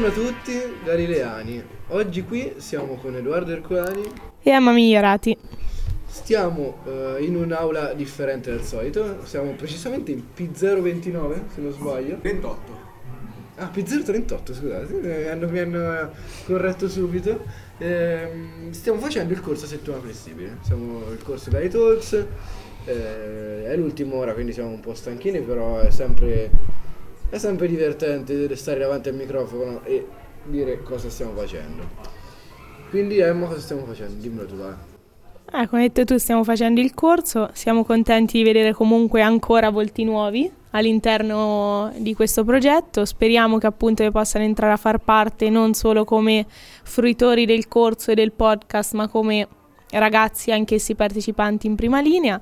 Buongiorno a tutti galileani. Oggi qui siamo con Edoardo Ercolani. E Emma Migliorati. Stiamo uh, in un'aula differente dal solito. Siamo precisamente in P029, se non sbaglio. 28. Ah, P038, scusate, mi hanno, mi hanno corretto subito. Ehm, stiamo facendo il corso settimana flessibile. Siamo il corso Gali Talks. Eh, è l'ultima ora, quindi siamo un po' stanchini, però è sempre, è sempre divertente stare davanti al microfono e dire cosa stiamo facendo. Quindi Emma, cosa stiamo facendo? Dimmelo tu, vai. Eh, come hai detto tu, stiamo facendo il corso, siamo contenti di vedere comunque ancora volti nuovi all'interno di questo progetto, speriamo che appunto possano entrare a far parte non solo come fruitori del corso e del podcast, ma come ragazzi anch'essi partecipanti in prima linea.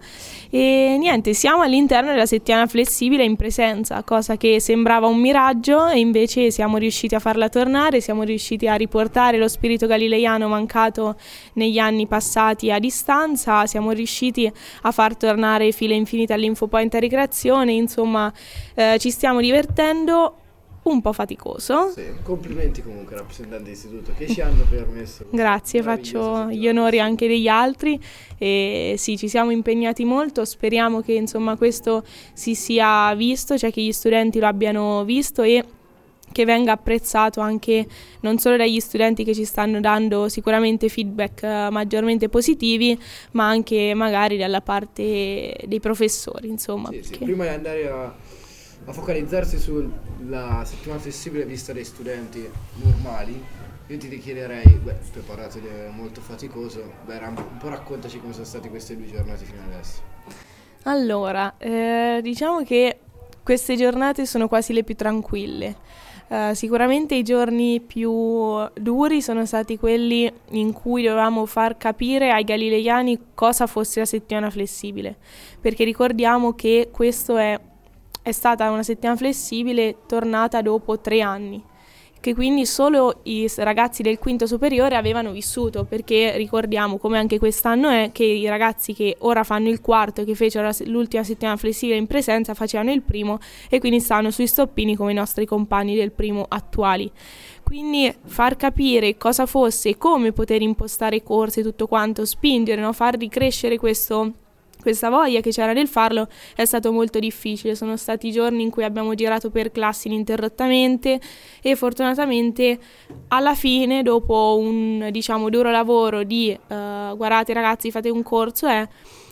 E niente siamo all'interno della settimana flessibile in presenza cosa che sembrava un miraggio e invece siamo riusciti a farla tornare siamo riusciti a riportare lo spirito galileiano mancato negli anni passati a distanza siamo riusciti a far tornare file infinite all'infopoint a ricreazione insomma eh, ci stiamo divertendo un po' faticoso. Sì, complimenti comunque rappresentanti dell'istituto che ci hanno permesso. Grazie, faccio gli onori anche degli altri e sì, ci siamo impegnati molto, speriamo che insomma questo si sia visto, cioè che gli studenti lo abbiano visto e che venga apprezzato anche non solo dagli studenti che ci stanno dando sicuramente feedback uh, maggiormente positivi, ma anche magari dalla parte dei professori, insomma. Sì, sì. Prima di andare a a focalizzarsi sulla settimana flessibile vista dai studenti normali, io ti richiederei, beh, parlato di molto faticoso, beh, un po' raccontaci come sono state queste due giornate fino adesso. Allora, eh, diciamo che queste giornate sono quasi le più tranquille. Uh, sicuramente i giorni più duri sono stati quelli in cui dovevamo far capire ai galileiani cosa fosse la settimana flessibile, perché ricordiamo che questo è è stata una settimana flessibile tornata dopo tre anni, che quindi solo i ragazzi del quinto superiore avevano vissuto, perché ricordiamo, come anche quest'anno è, che i ragazzi che ora fanno il quarto e che fecero l'ultima settimana flessibile in presenza facevano il primo e quindi stanno sui stoppini come i nostri compagni del primo attuali. Quindi far capire cosa fosse, come poter impostare i corsi, tutto quanto, spingere, no? far ricrescere questo questa voglia che c'era del farlo è stato molto difficile. Sono stati giorni in cui abbiamo girato per classi ininterrottamente e fortunatamente alla fine, dopo un diciamo duro lavoro di uh, guardate ragazzi, fate un corso, eh,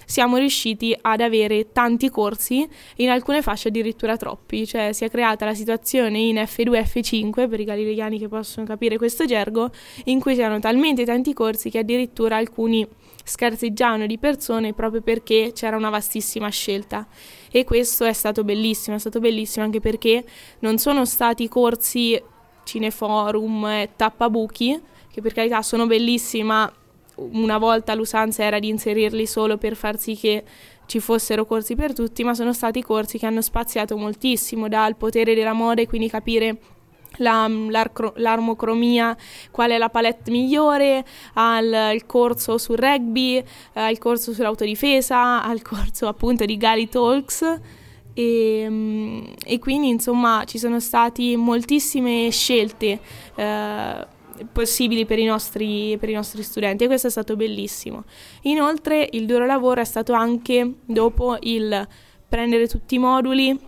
siamo riusciti ad avere tanti corsi, in alcune fasce addirittura troppi, cioè si è creata la situazione in F2 F5 per i galileiani che possono capire questo gergo, in cui c'erano talmente tanti corsi che addirittura alcuni scarseggiavano di persone proprio perché c'era una vastissima scelta. E questo è stato bellissimo, è stato bellissimo anche perché non sono stati corsi cineforum tappabuchi, che per carità sono bellissimi, ma una volta l'usanza era di inserirli solo per far sì che ci fossero corsi per tutti, ma sono stati corsi che hanno spaziato moltissimo dal potere della moda e quindi capire la, l'armocromia, qual è la palette migliore, al corso sul rugby, al corso sull'autodifesa, al corso appunto di Gali Talks. E, mm, e quindi insomma ci sono state moltissime scelte eh, possibili per i, nostri, per i nostri studenti e questo è stato bellissimo. Inoltre il duro lavoro è stato anche dopo il prendere tutti i moduli,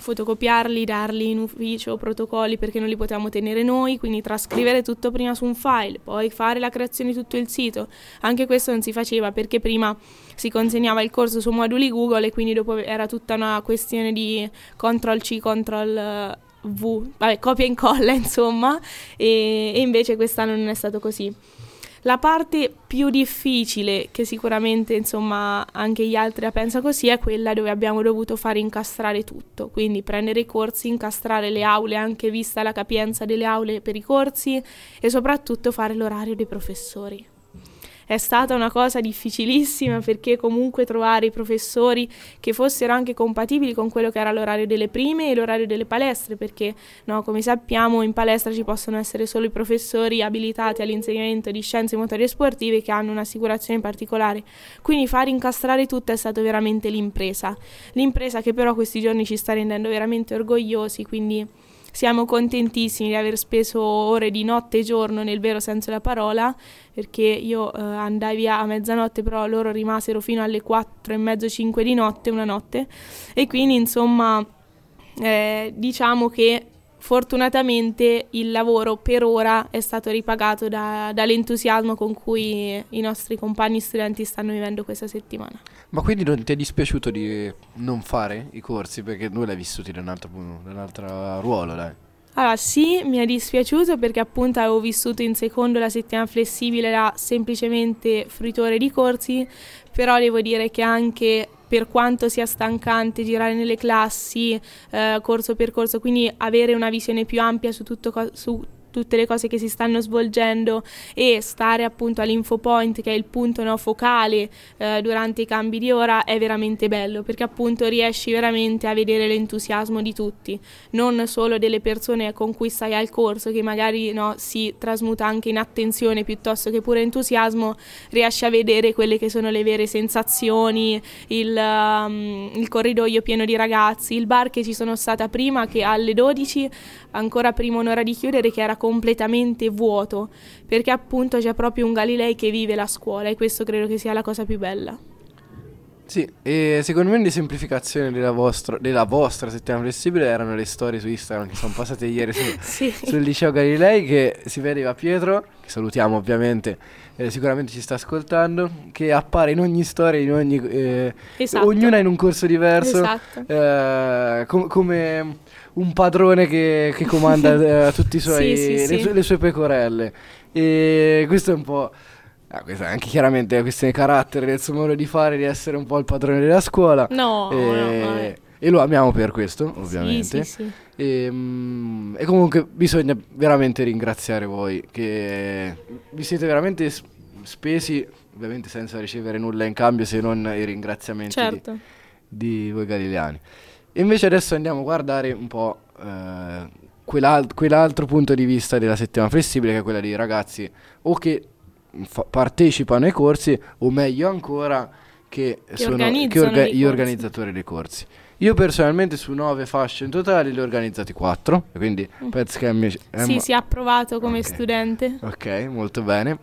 fotocopiarli, darli in ufficio, protocolli perché non li potevamo tenere noi, quindi trascrivere tutto prima su un file, poi fare la creazione di tutto il sito. Anche questo non si faceva perché prima si consegnava il corso su moduli Google e quindi dopo era tutta una questione di control C, control V, vabbè, copia e incolla insomma, e, e invece quest'anno non è stato così. La parte più difficile, che sicuramente insomma anche gli altri la pensano così, è quella dove abbiamo dovuto fare incastrare tutto, quindi prendere i corsi, incastrare le aule, anche vista la capienza delle aule per i corsi e soprattutto fare l'orario dei professori è stata una cosa difficilissima perché comunque trovare i professori che fossero anche compatibili con quello che era l'orario delle prime e l'orario delle palestre, perché no, come sappiamo in palestra ci possono essere solo i professori abilitati all'insegnamento di scienze motorie sportive che hanno un'assicurazione particolare. Quindi far incastrare tutto è stato veramente l'impresa. L'impresa che però questi giorni ci sta rendendo veramente orgogliosi, quindi siamo contentissimi di aver speso ore di notte e giorno nel vero senso della parola, perché io eh, andai via a mezzanotte, però loro rimasero fino alle 4 e mezzo, 5 di notte, una notte, e quindi insomma eh, diciamo che fortunatamente il lavoro per ora è stato ripagato da, dall'entusiasmo con cui i nostri compagni studenti stanno vivendo questa settimana. Ma quindi non ti è dispiaciuto di non fare i corsi perché noi l'hai vissuti da un altro, da un altro ruolo, dai? Allora sì, mi è dispiaciuto perché appunto avevo vissuto in secondo la settimana flessibile da semplicemente fruitore di corsi, però devo dire che anche per quanto sia stancante girare nelle classi eh, corso per corso, quindi avere una visione più ampia su tutto co- su tutte le cose che si stanno svolgendo e stare appunto all'infopoint che è il punto no, focale eh, durante i cambi di ora è veramente bello perché appunto riesci veramente a vedere l'entusiasmo di tutti, non solo delle persone con cui stai al corso che magari no, si trasmuta anche in attenzione piuttosto che pure entusiasmo, riesci a vedere quelle che sono le vere sensazioni, il, um, il corridoio pieno di ragazzi, il bar che ci sono stata prima che alle 12 ancora prima un'ora di chiudere che era completamente vuoto, perché appunto c'è proprio un Galilei che vive la scuola e questo credo che sia la cosa più bella. Sì, e secondo me di semplificazione della vostra, della vostra settimana flessibile erano le storie su Instagram che sono passate ieri su, sì. sul liceo Galilei che si vedeva Pietro, che salutiamo ovviamente, eh, sicuramente ci sta ascoltando, che appare in ogni storia, in ogni, eh, esatto. ognuna in un corso diverso, esatto. eh, com- come un padrone che, che comanda eh, tutti i suoi, sì, sì, le, sì. Sue, le, sue, pecorelle. E questo è un po'. Ah, questa anche chiaramente una questione di carattere, del suo modo di fare, di essere un po' il padrone della scuola. No, e, no, e lo amiamo per questo, ovviamente. Sì, sì, sì. E, um, e, comunque bisogna veramente ringraziare voi, che vi siete veramente spesi, ovviamente senza ricevere nulla in cambio se non i ringraziamenti certo. di, di voi galileani. Invece adesso andiamo a guardare un po' eh, quell'alt- quell'altro punto di vista della settimana flessibile, che è quella dei ragazzi o che fa- partecipano ai corsi, o meglio ancora, che, che sono che orga- gli organizzatori dei corsi. Io personalmente su nove fasce in totale le ho organizzati quattro, quindi mm. penso che... È sì, si è approvato come okay. studente. Ok, molto bene.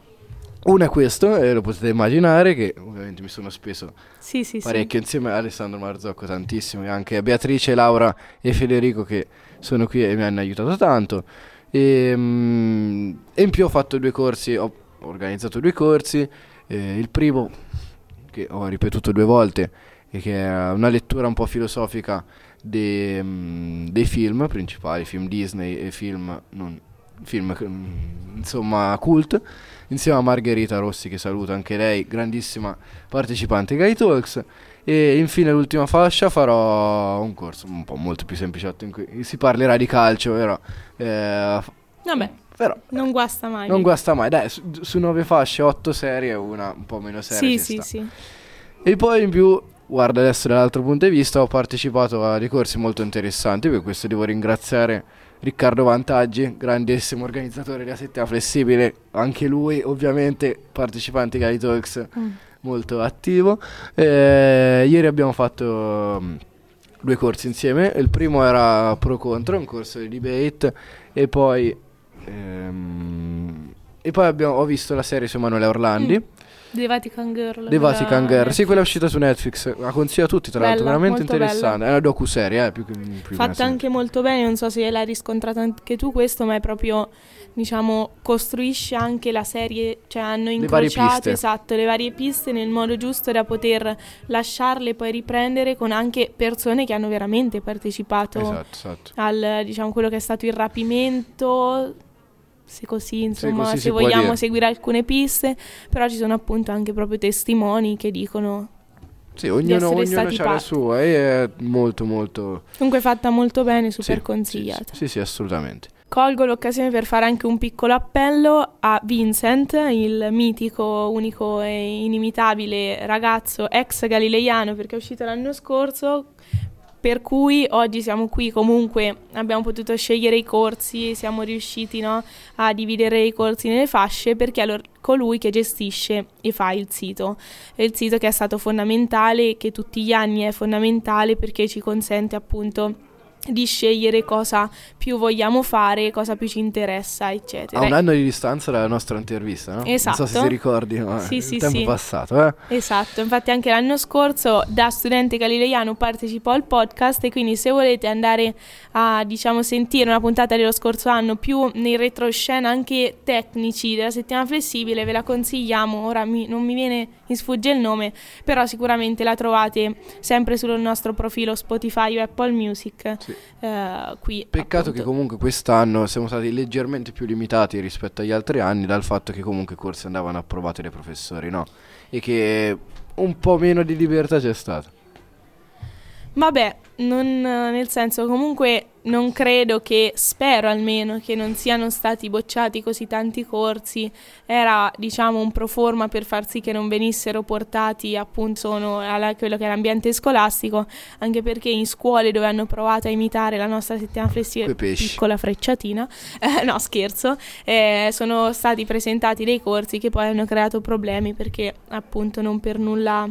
Uno è questo, e lo potete immaginare, che ovviamente mi sono speso sì, sì, parecchio sì. insieme a Alessandro Marzocco tantissimo, e anche a Beatrice, Laura e Federico che sono qui e mi hanno aiutato tanto. E, um, e in più ho fatto due corsi, ho organizzato due corsi, eh, il primo che ho ripetuto due volte e che è una lettura un po' filosofica dei, um, dei film principali, film Disney e film, non, film insomma cult insieme a Margherita Rossi che saluto anche lei, grandissima partecipante ai Guy Talks. E infine l'ultima fascia farò un corso un po' molto più sempliciotto in cui si parlerà di calcio, però... Eh, Vabbè, però, non guasta mai. Non guasta mai, dai, su, su nove fasce, otto serie, una un po' meno seria. Sì, sì, sta. sì. E poi in più, guarda adesso dall'altro punto di vista, ho partecipato a dei corsi molto interessanti, per questo devo ringraziare Riccardo Vantaggi, grandissimo organizzatore della settimana flessibile, anche lui ovviamente partecipante ai Talks, mm. molto attivo. Eh, ieri abbiamo fatto um, due corsi insieme, il primo era pro contro, un corso di debate e poi, ehm, e poi abbiamo, ho visto la serie su Emanuele Orlandi. Mm The Vatican Girl. The Vatican Girl, sì, quella è uscita su Netflix. La consiglio a tutti, tra bella, l'altro, veramente interessante. Bella. È una docu-serie, eh, più che più Fatta anche molto bene, non so se l'hai riscontrato anche tu questo, ma è proprio, diciamo, costruisce anche la serie, cioè hanno incrociato, esatto, le varie piste nel modo giusto da poter lasciarle poi riprendere con anche persone che hanno veramente partecipato esatto, esatto. al, diciamo, quello che è stato il rapimento se così, insomma, se, così se vogliamo seguire alcune piste, però ci sono appunto anche proprio testimoni che dicono sì, ognuno, ognuno ha la sua e è molto molto... Comunque fatta molto bene, super sì, consigliata. Sì, sì, sì, assolutamente. Colgo l'occasione per fare anche un piccolo appello a Vincent, il mitico, unico e inimitabile ragazzo ex galileiano perché è uscito l'anno scorso per cui oggi siamo qui comunque, abbiamo potuto scegliere i corsi, siamo riusciti no, a dividere i corsi nelle fasce perché è colui che gestisce e fa il sito. È il sito che è stato fondamentale, che tutti gli anni è fondamentale perché ci consente appunto di scegliere cosa più vogliamo fare, cosa più ci interessa, eccetera. A un anno di distanza dalla nostra intervista, no? Esatto. Non so se si ricordi, ma Sì, il sì, tempo sì. passato, eh? Esatto, infatti anche l'anno scorso da studente galileiano partecipò al podcast e quindi se volete andare a diciamo sentire una puntata dello scorso anno più nei retroscena anche tecnici della settimana flessibile ve la consigliamo, ora mi- non mi viene in sfugge il nome, però sicuramente la trovate sempre sul nostro profilo Spotify o Apple Music. Sì. Eh, qui Peccato che appunto. comunque quest'anno siamo stati leggermente più limitati rispetto agli altri anni dal fatto che comunque i corsi andavano approvati dai professori, no? E che un po' meno di libertà c'è stata. Vabbè, non, nel senso comunque non credo che, spero almeno, che non siano stati bocciati così tanti corsi. Era diciamo un pro forma per far sì che non venissero portati appunto alla, quello che è l'ambiente scolastico, anche perché in scuole dove hanno provato a imitare la nostra settimana flessibile, piccola frecciatina, eh, no scherzo, eh, sono stati presentati dei corsi che poi hanno creato problemi perché appunto non per nulla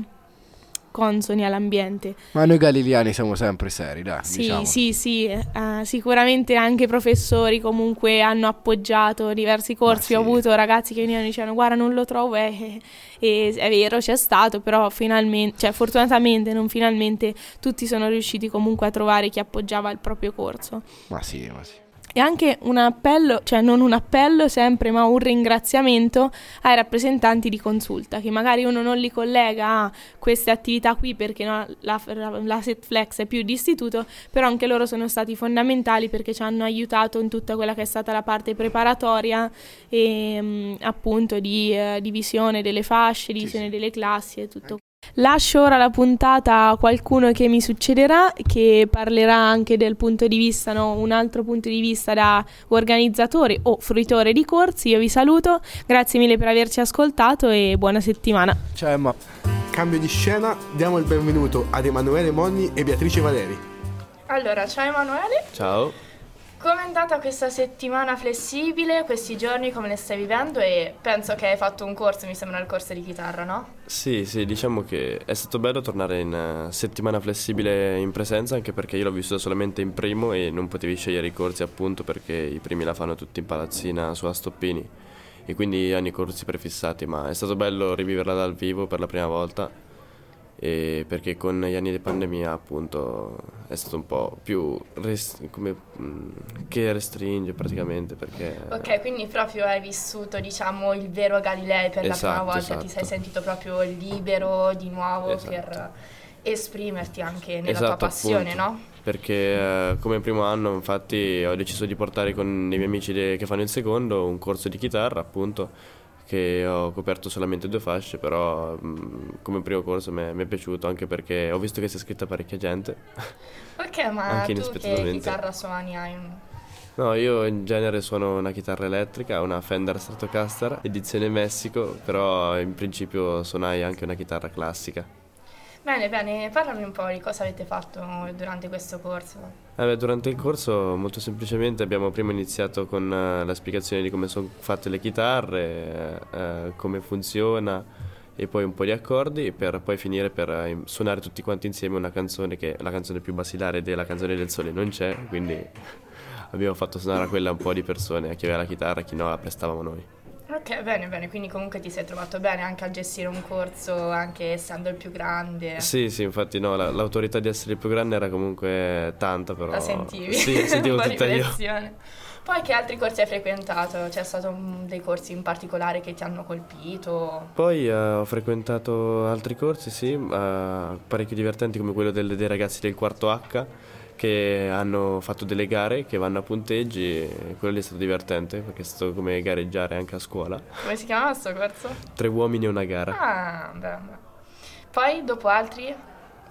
consoni all'ambiente. Ma noi galileani siamo sempre seri, dai, Sì, diciamo. sì, sì, eh, sicuramente anche i professori comunque hanno appoggiato diversi corsi. Ma Ho sì. avuto ragazzi che venivano e dicevano guarda non lo trovo e, e è vero c'è stato, però finalmente, cioè fortunatamente non finalmente tutti sono riusciti comunque a trovare chi appoggiava il proprio corso. Ma sì, ma sì. E anche un appello, cioè non un appello sempre, ma un ringraziamento ai rappresentanti di consulta, che magari uno non li collega a queste attività qui perché no, la, la, Setflex è più di istituto, però anche loro sono stati fondamentali perché ci hanno aiutato in tutta quella che è stata la parte preparatoria e mh, appunto di eh, divisione delle fasce, divisione delle classi e tutto. Lascio ora la puntata a qualcuno che mi succederà, che parlerà anche del punto di vista, no? un altro punto di vista da organizzatore o fruitore di corsi. Io vi saluto, grazie mille per averci ascoltato e buona settimana. Ciao Emma. Cambio di scena, diamo il benvenuto ad Emanuele Monni e Beatrice Valeri. Allora, ciao Emanuele, Ciao. Come è andata questa settimana flessibile, questi giorni come le stai vivendo? E penso che hai fatto un corso, mi sembra il corso di chitarra, no? Sì, sì, diciamo che è stato bello tornare in eh, settimana flessibile in presenza, anche perché io l'ho vissuta solamente in primo e non potevi scegliere i corsi appunto perché i primi la fanno tutti in palazzina su Astoppini. E quindi hanno i corsi prefissati, ma è stato bello riviverla dal vivo per la prima volta e perché con gli anni di pandemia appunto è stato un po' più res- come, mm, che restringe praticamente perché Ok, quindi proprio hai vissuto, diciamo, il vero Galilei per la Esatto, prima volta, ti esatto. sei sentito proprio libero di nuovo Esatto. per esprimerti anche nella Esatto, tua passione, appunto. no? Perché eh, come primo anno infatti ho deciso di portare con i miei amici de- che fanno il secondo un corso di chitarra appunto che ho coperto solamente due fasce però mh, come primo corso mi è, mi è piaciuto anche perché ho visto che si è iscritta parecchia gente. Ok, ma Anche tu che chitarra suoni hai? No, io in genere suono una chitarra elettrica, una Fender Stratocaster edizione Messico, però in principio suonai anche una chitarra classica. Bene, bene, parlami un po' di cosa avete fatto durante questo corso. Eh beh, durante il corso molto semplicemente abbiamo prima iniziato con eh, la spiegazione di come sono fatte le chitarre, eh, eh, come funziona e poi un po' di accordi per poi finire per eh, suonare tutti quanti insieme una canzone che la canzone più basilare della canzone del sole non c'è, quindi abbiamo fatto suonare a quella un po' di persone, a chi aveva la chitarra, a chi no la prestavamo noi. Ok, bene, bene, quindi comunque ti sei trovato bene anche a gestire un corso, anche essendo il più grande. Sì, sì, infatti no, la- l'autorità di essere il più grande era comunque tanta, però... La sentivi? Sì, sentivo tutta io. Poi che altri corsi hai frequentato? C'è stato un- dei corsi in particolare che ti hanno colpito? Poi eh, ho frequentato altri corsi, sì, eh, parecchio divertenti come quello del- dei ragazzi del quarto H che hanno fatto delle gare che vanno a punteggi e quello lì è stato divertente perché è stato come gareggiare anche a scuola. Come si chiamava questo corso? Tre uomini e una gara. Ah, beh. Poi dopo altri?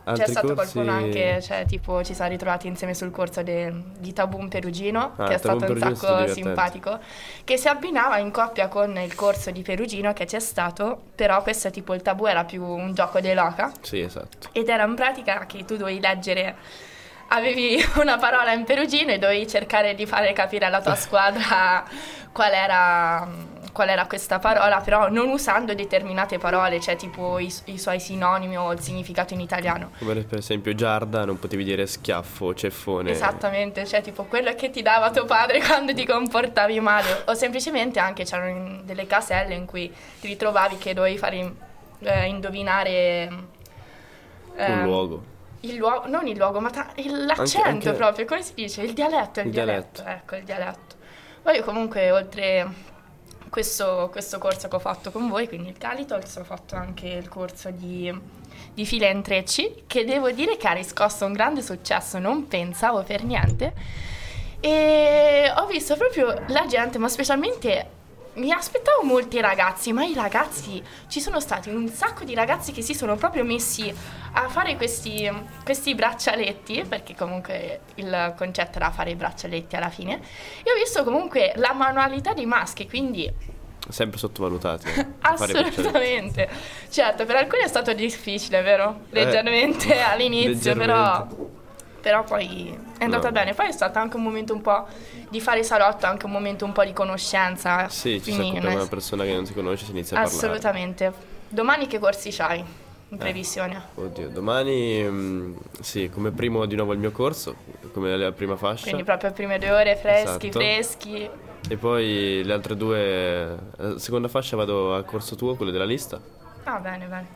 Altri C'è stato corsi- qualcuno anche, cioè tipo ci siamo ritrovati insieme sul corso de- di Tabun Perugino, Ah, che è stato un Perugino stato sacco simpatico, che si abbinava in coppia con il corso di Perugino che c'è stato, però questo è tipo il tabù era più un gioco dei loca. Sì, esatto. Ed era in pratica che tu dovevi leggere, avevi una parola in perugino e dovevi cercare di fare capire alla tua squadra qual era, qual era questa parola, però non usando determinate parole, cioè tipo i, i suoi sinonimi o il significato in italiano. Come per esempio giarda non potevi dire schiaffo, ceffone. Esattamente, cioè tipo quello che ti dava tuo padre quando ti comportavi male o semplicemente anche c'erano delle caselle in cui ti ritrovavi che dovevi fare eh, indovinare eh, un luogo. Il luogo, non il luogo, ma ta- l'accento anche, anche... proprio, come si dice? Il dialetto, il, il dialetto. dialetto. Ecco, il dialetto. Poi comunque oltre questo, questo, corso che ho fatto con voi, quindi il Calitalks, ho fatto anche il corso di, di fila in trecci, che devo dire che ha riscosso un grande successo, non pensavo per niente. E ho visto proprio la gente, ma specialmente mi aspettavo molti ragazzi, ma i ragazzi, ci sono stati un sacco di ragazzi che si sono proprio messi a fare questi, questi braccialetti, perché comunque il concetto era fare i braccialetti alla fine, e ho visto comunque la manualità dei maschi, quindi Sempre sottovalutati. Eh, Assolutamente. Certo, per alcuni è stato difficile, vero? Eh, Leggermente eh, all'inizio, leggermente. però però poi è andata no. bene. Poi è stato anche un momento un po' di fare salotto, anche un momento un po' di conoscenza. Sì, ci si accopia una persona che non si conosce si inizia a Assolutamente. parlare. Assolutamente. Domani che corsi c'hai? In previsione? Eh, oddio, domani mm, sì, come primo di nuovo il mio corso, come la prima fascia. Quindi proprio prime due ore freschi, esatto. freschi. E poi le altre due, la seconda fascia vado al corso tuo, quello della lista. Ah, bene, bene.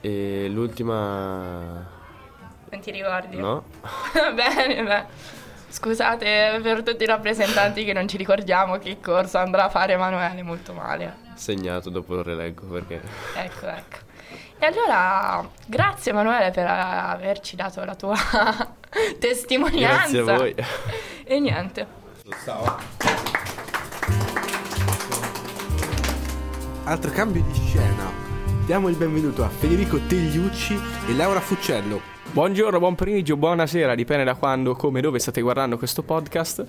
E l'ultima non ti ricordi? No. Bene, beh. Scusate per tutti i rappresentanti che non ci ricordiamo che corso andrà a fare Emanuele molto male. Segnato, dopo lo rileggo perché... Ecco, ecco. E allora, grazie Emanuele per averci dato la tua testimonianza. Grazie a voi. E niente. Ciao. Altro cambio di scena. Diamo il benvenuto a Federico Tegliucci e Laura Fuccello Buongiorno, buon pomeriggio, buonasera, dipende da quando, come, dove state guardando questo podcast.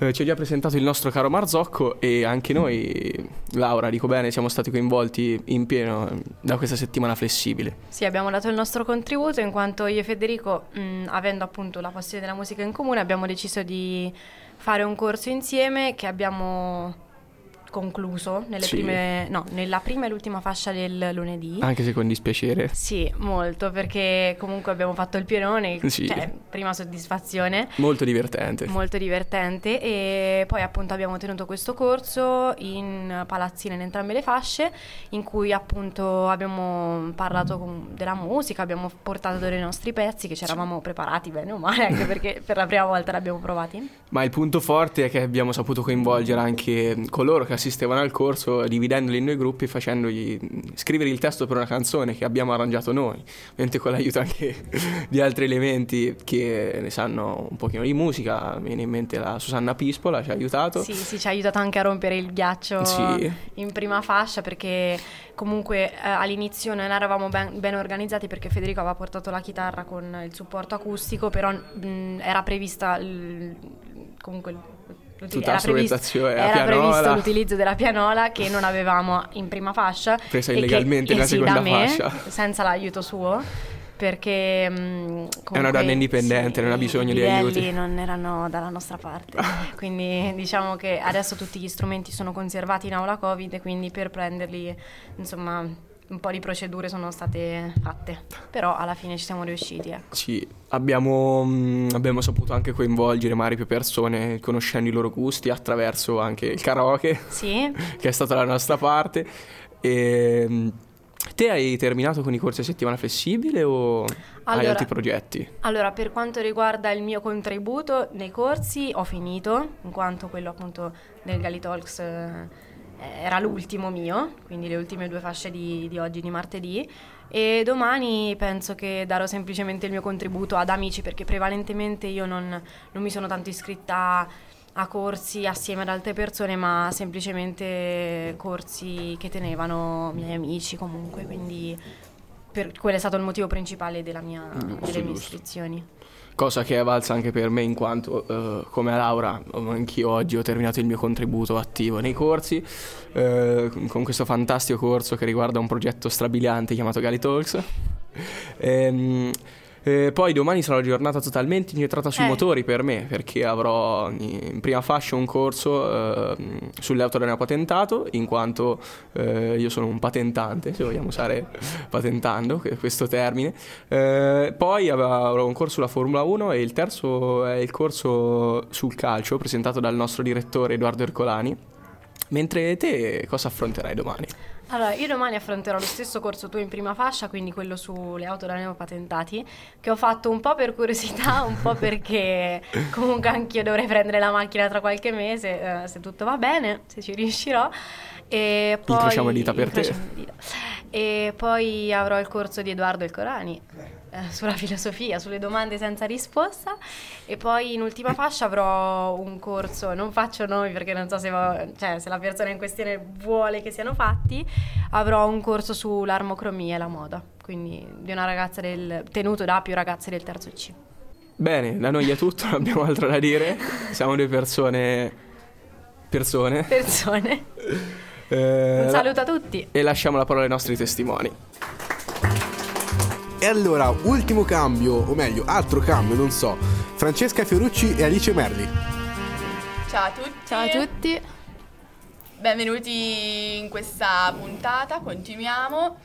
Eh, ci ha già presentato il nostro caro Marzocco e anche noi, Laura, dico bene, siamo stati coinvolti in pieno da questa settimana flessibile. Sì, abbiamo dato il nostro contributo in quanto io e Federico, mh, avendo appunto la passione della musica in comune, abbiamo deciso di fare un corso insieme che abbiamo concluso sì. prime, no, nella prima e l'ultima fascia del lunedì. Anche se con dispiacere. Sì, molto, perché comunque abbiamo fatto il pienone, sì. cioè prima soddisfazione. Molto divertente. Molto divertente e poi appunto abbiamo tenuto questo corso in palazzina in entrambe le fasce in cui appunto abbiamo parlato con, della musica, abbiamo portato dei nostri pezzi che ci eravamo preparati bene o male, anche perché per la prima volta l'abbiamo provati. Ma il punto forte è che abbiamo saputo coinvolgere anche coloro che assistevano al corso dividendoli in due gruppi e facendogli scrivere il testo per una canzone che abbiamo arrangiato noi, ovviamente con l'aiuto anche di altri elementi che ne sanno un pochino di musica, mi viene in mente la Susanna Pispola, ci ha aiutato. Sì, sì, ci ha aiutato anche a rompere il ghiaccio sì. in prima fascia perché comunque eh, all'inizio non eravamo ben, ben, organizzati perché Federico aveva portato la chitarra con il supporto acustico, però mh, era prevista l, comunque era, previsto, era previsto l'utilizzo della pianola che non avevamo in prima fascia. Presa illegalmente nella seconda da me, fascia. Senza l'aiuto suo. Perché mh, è una donna indipendente, sì, non ha bisogno di aiuti. I non erano dalla nostra parte. quindi diciamo che adesso tutti gli strumenti sono conservati in aula Covid, quindi per prenderli, insomma, un po' di procedure sono state fatte, però alla fine ci siamo riusciti. Ecco. Sì, abbiamo, mh, abbiamo, saputo anche coinvolgere magari più persone conoscendo i loro gusti attraverso anche il karaoke, sì. che è stata la nostra parte. E, te hai terminato con i corsi a settimana flessibile o allora, hai altri progetti? Allora, per quanto riguarda il mio contributo nei corsi, ho finito, in quanto quello appunto del Gali Talks eh, era l'ultimo mio, quindi le ultime due fasce di, di, oggi, di martedì. E domani penso che darò semplicemente il mio contributo ad amici perché prevalentemente io non, non mi sono tanto iscritta a corsi assieme ad altre persone, ma semplicemente corsi che tenevano miei amici comunque, quindi per, quello è stato il motivo principale della mia, delle mie iscrizioni cosa che è valsa anche per me in quanto uh, come Laura anch'io oggi ho terminato il mio contributo attivo nei corsi uh, con questo fantastico corso che riguarda un progetto strabiliante chiamato Gali Talks. Ehm, Eh, poi domani sarà una giornata totalmente incentrata sui eh. motori per me, perché avrò in prima fascia un corso eh, sulle auto da patentato, in quanto eh, io sono un patentante, se vogliamo usare patentando questo termine. Eh, poi avrò un corso sulla Formula 1 e il terzo è il corso sul calcio presentato dal nostro direttore Edoardo Ercolani. Mentre te cosa affronterai domani? Allora, io domani affronterò lo stesso corso tu in prima fascia, quindi quello sulle auto da neopatentati, che ho fatto un po' per curiosità, un po' perché comunque anch'io dovrei prendere la macchina tra qualche mese, eh, se tutto va bene, se ci riuscirò. E poi... Incrociamo dita per te. Dita. E poi avrò il corso di Edoardo El Corani eh, sulla filosofia, sulle domande senza risposta e poi in ultima fascia avrò un corso, non faccio nomi perché non so se, va, cioè, se la persona in questione vuole che siano fatti, avrò un corso sull'armocromia e la moda, quindi di una ragazza del, tenuto da più ragazze del terzo C. Bene, da noi è tutto, non abbiamo altro da dire, siamo due persone... Persone. Persone. Eh, un saluto a tutti. E lasciamo la parola ai nostri testimoni. E allora, ultimo cambio, o meglio, altro cambio, non so. Francesca Fiorucci e Alice Merli. Ciao a tutti. Ciao a tutti. Benvenuti in questa puntata, continuiamo.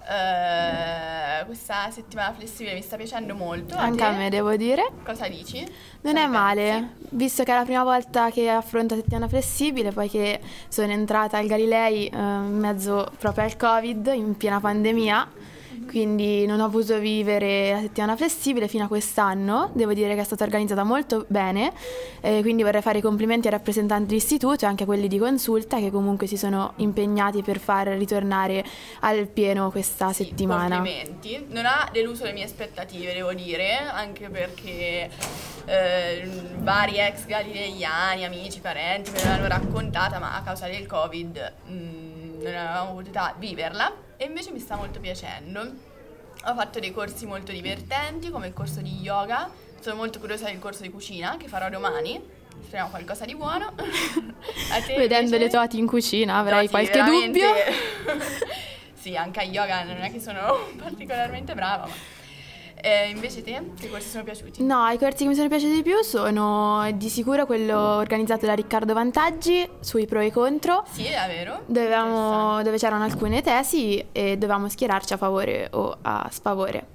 Uh, questa settimana flessibile mi sta piacendo molto. Anche a, a me devo dire. Cosa dici? Non è male, visto che è la prima volta che affronto la settimana flessibile, poi che sono entrata al Galilei uh, in mezzo proprio al Covid, in piena pandemia quindi non ho potuto vivere la settimana flessibile fino a quest'anno, devo dire che è stata organizzata molto bene, eh, quindi vorrei fare i complimenti ai rappresentanti dell'istituto e anche a quelli di consulta che comunque si sono impegnati per far ritornare al pieno questa sì, settimana. Complimenti, non ha deluso le mie aspettative devo dire, anche perché eh, vari ex galileiani, amici, parenti me l'hanno raccontata, ma a causa del Covid mh, mm, non avevamo potuto viverla e invece mi sta molto piacendo. Ho fatto dei corsi molto divertenti come il corso di yoga, sono molto curiosa del corso di cucina che farò domani. Speriamo qualcosa di buono. Vedendo invece? le toti in cucina avrai no, qualche veramente... dubbio. sì, anche a yoga non è che sono particolarmente brava, ma eh, invece te, che corsi sono piaciuti? No, i corsi che mi sono piaciuti di più sono di sicuro quello organizzato da Riccardo Vantaggi sui pro e contro. Sì, è vero. Dovevamo, dove c'erano alcune tesi e dovevamo schierarci a favore o a sfavore.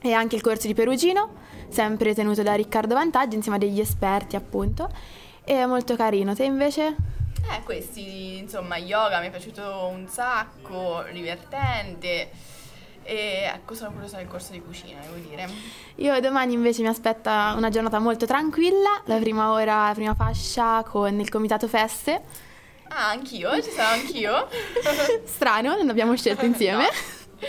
E anche il corso di Perugino, sempre tenuto da Riccardo Vantaggi insieme a degli esperti appunto. E molto carino. Te invece? Eh, questi, insomma, yoga mi è piaciuto un sacco, divertente. E ecco, sono curiosa del corso di cucina, devo dire. Io domani invece mi aspetta una giornata molto tranquilla, la prima ora, la prima fascia con il comitato feste. Ah, anch'io, ci sarò anch'io. Strano, non abbiamo scelto insieme. No.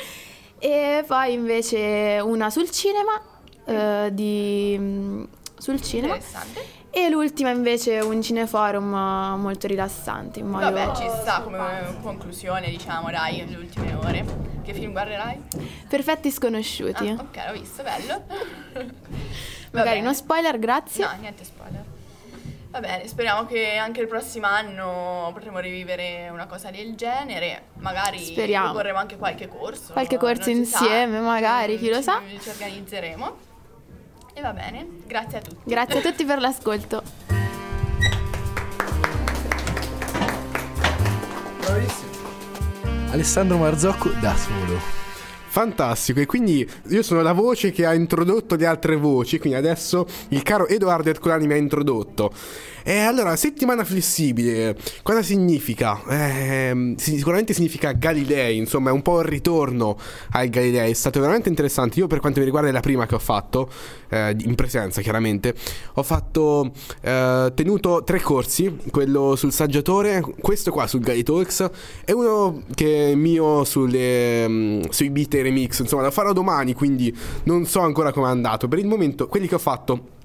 E poi invece una sul cinema, eh, di, mm, sul cinema. Interessante. E l'ultima invece un cineforum molto rilassante. In modo... Vabbè, ci sta come conclusione, diciamo, dai, le ultime ore. Che film guarderai? Perfetti sconosciuti. Ah, ok, l'ho visto, bello. Magari non spoiler, grazie. No, niente spoiler. Va bene, speriamo che anche il prossimo anno potremo rivivere una cosa del genere. Magari speriamo. proporremo anche qualche corso. Qualche corso insieme, sa. magari, chi lo sa. Ci organizzeremo. E va bene, grazie a tutti. Grazie a tutti per l'ascolto. Bravissimo. Alessandro Marzocco da solo. Fantastico, e quindi io sono la voce che ha introdotto le altre voci, quindi adesso il caro Edoardo Ercolani mi ha introdotto. E allora, settimana flessibile, cosa significa? Eh, sicuramente significa Galilei, insomma è un po' il ritorno al Galilei, è stato veramente interessante. Io per quanto mi riguarda è la prima che ho fatto, eh, in presenza chiaramente, ho fatto, eh, tenuto tre corsi, quello sul saggiatore, questo qua sul Gali Talks e uno che è mio sulle, um, sui beat e remix, insomma lo farò domani, quindi non so ancora come è andato. Per il momento quelli che ho fatto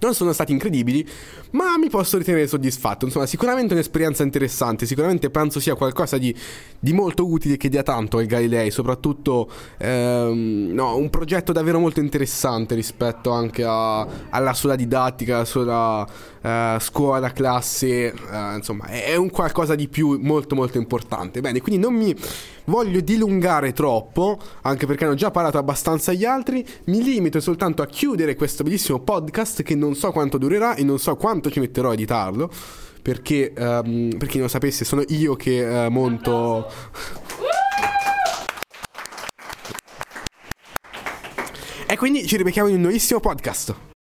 non sono stati incredibili, ma mi posso ritenere soddisfatto. Insomma, sicuramente un'esperienza interessante, sicuramente penso sia qualcosa di, di molto utile che dia tanto al Galilei, soprattutto ehm, no, un progetto davvero molto interessante rispetto anche a, alla sua didattica, alla sua eh, scuola, classe, eh, insomma, è un qualcosa di più molto molto importante. Bene, quindi non mi voglio dilungare troppo, anche perché hanno già parlato abbastanza gli altri, mi limito soltanto a chiudere questo bellissimo podcast che non so quanto durerà e non so quanto ci metterò a editarlo. Perché, um, per chi non lo sapesse, sono io che uh, monto. e quindi ci ribecchiamo in un nuovissimo podcast.